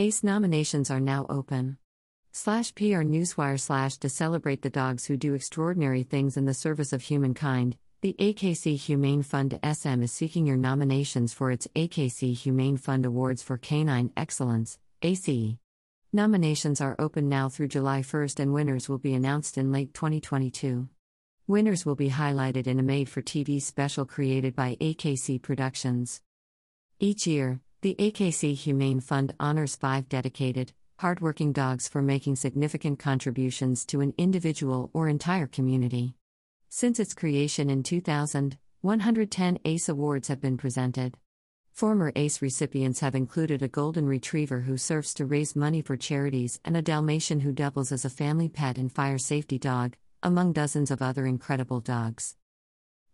ACE nominations are now open. Slash PR Newswire slash to celebrate the dogs who do extraordinary things in the service of humankind. The AKC Humane Fund SM is seeking your nominations for its AKC Humane Fund Awards for Canine Excellence, ACE. Nominations are open now through July 1st and winners will be announced in late 2022. Winners will be highlighted in a made for TV special created by AKC Productions. Each year, the AKC Humane Fund honors five dedicated, hardworking dogs for making significant contributions to an individual or entire community. Since its creation in 2000, 110 ACE awards have been presented. Former ACE recipients have included a golden retriever who serves to raise money for charities and a Dalmatian who doubles as a family pet and fire safety dog, among dozens of other incredible dogs.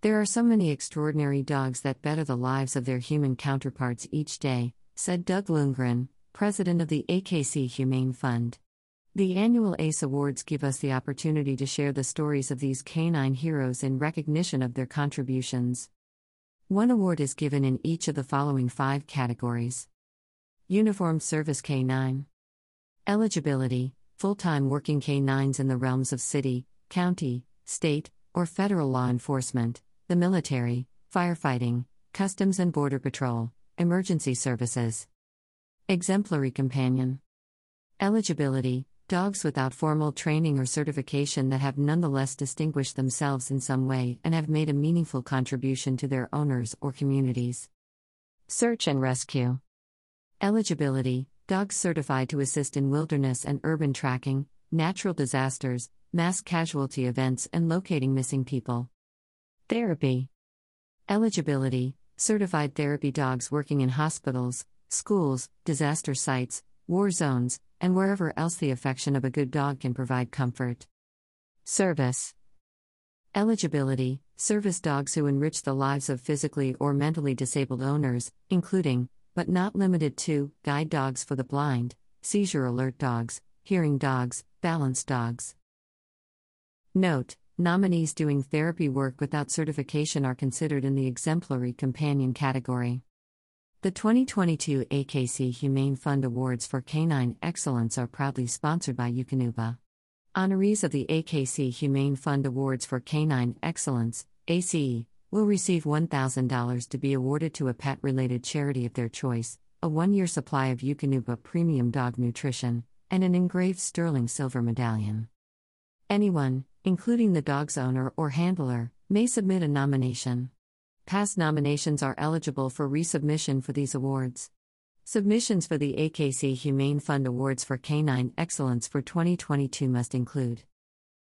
There are so many extraordinary dogs that better the lives of their human counterparts each day, said Doug Lundgren, president of the AKC Humane Fund. The annual ACE Awards give us the opportunity to share the stories of these canine heroes in recognition of their contributions. One award is given in each of the following five categories Uniformed Service K9, Eligibility, full time working K9s in the realms of city, county, state, or federal law enforcement, the military, firefighting, customs and border patrol, emergency services. Exemplary Companion. Eligibility Dogs without formal training or certification that have nonetheless distinguished themselves in some way and have made a meaningful contribution to their owners or communities. Search and Rescue. Eligibility Dogs certified to assist in wilderness and urban tracking, natural disasters, mass casualty events, and locating missing people. Therapy. Eligibility Certified therapy dogs working in hospitals, schools, disaster sites, war zones, and wherever else the affection of a good dog can provide comfort. Service Eligibility Service dogs who enrich the lives of physically or mentally disabled owners, including, but not limited to, guide dogs for the blind, seizure alert dogs, hearing dogs, balance dogs. Note Nominees doing therapy work without certification are considered in the exemplary companion category. The 2022 AKC Humane Fund Awards for Canine Excellence are proudly sponsored by Eukanuba. Honorees of the AKC Humane Fund Awards for Canine Excellence, ACE, will receive $1,000 to be awarded to a pet related charity of their choice, a one year supply of Eukanuba premium dog nutrition, and an engraved sterling silver medallion. Anyone, including the dog's owner or handler, may submit a nomination. Past nominations are eligible for resubmission for these awards. Submissions for the AKC Humane Fund Awards for Canine Excellence for 2022 must include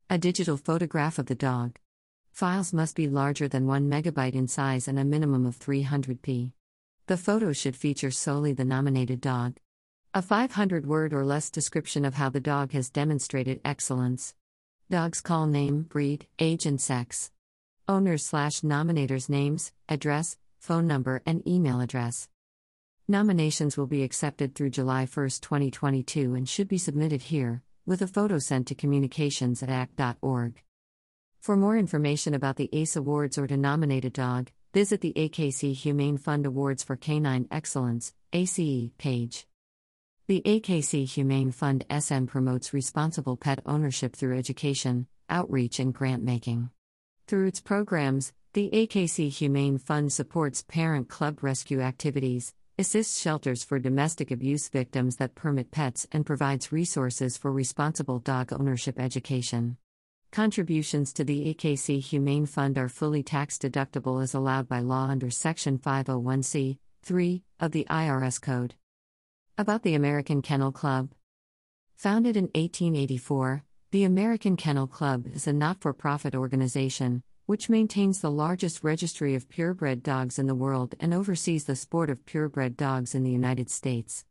a digital photograph of the dog. Files must be larger than 1 megabyte in size and a minimum of 300p. The photo should feature solely the nominated dog. A 500 word or less description of how the dog has demonstrated excellence. Dog's call name, breed, age, and sex owners slash nominators' names, address, phone number, and email address. Nominations will be accepted through July 1, 2022, and should be submitted here, with a photo sent to communications at akc.org. For more information about the ACE Awards or to nominate a dog, visit the AKC Humane Fund Awards for Canine Excellence ACE page. The AKC Humane Fund SM promotes responsible pet ownership through education, outreach, and grant making. Through its programs, the AKC Humane Fund supports parent club rescue activities, assists shelters for domestic abuse victims that permit pets, and provides resources for responsible dog ownership education. Contributions to the AKC Humane Fund are fully tax deductible as allowed by law under Section 501c 3 of the IRS Code. About the American Kennel Club. Founded in 1884, the American Kennel Club is a not for profit organization which maintains the largest registry of purebred dogs in the world and oversees the sport of purebred dogs in the United States.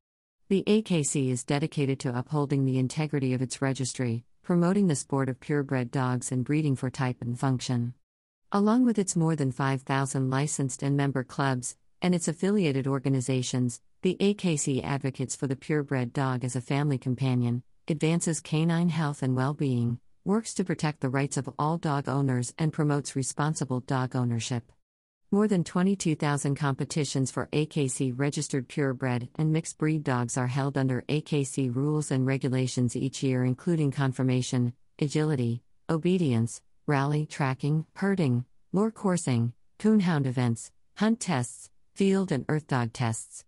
The AKC is dedicated to upholding the integrity of its registry, promoting the sport of purebred dogs and breeding for type and function. Along with its more than 5,000 licensed and member clubs, and its affiliated organizations, the AKC advocates for the purebred dog as a family companion, advances canine health and well being, works to protect the rights of all dog owners, and promotes responsible dog ownership. More than 22,000 competitions for AKC registered purebred and mixed breed dogs are held under AKC rules and regulations each year, including conformation, agility, obedience, rally tracking, herding, lure coursing, coonhound events, hunt tests, field and earth dog tests.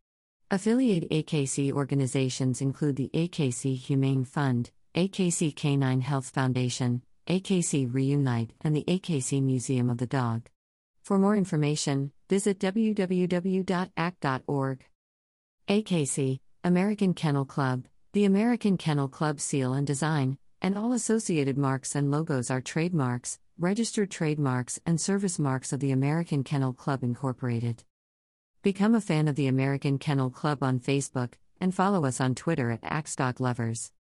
Affiliate AKC organizations include the AKC Humane Fund, AKC Canine Health Foundation, AKC Reunite, and the AKC Museum of the Dog. For more information, visit www.akc.org. AKC, American Kennel Club, the American Kennel Club seal and design, and all associated marks and logos are trademarks, registered trademarks, and service marks of the American Kennel Club Incorporated. Become a fan of the American Kennel Club on Facebook, and follow us on Twitter at AKCDogLovers.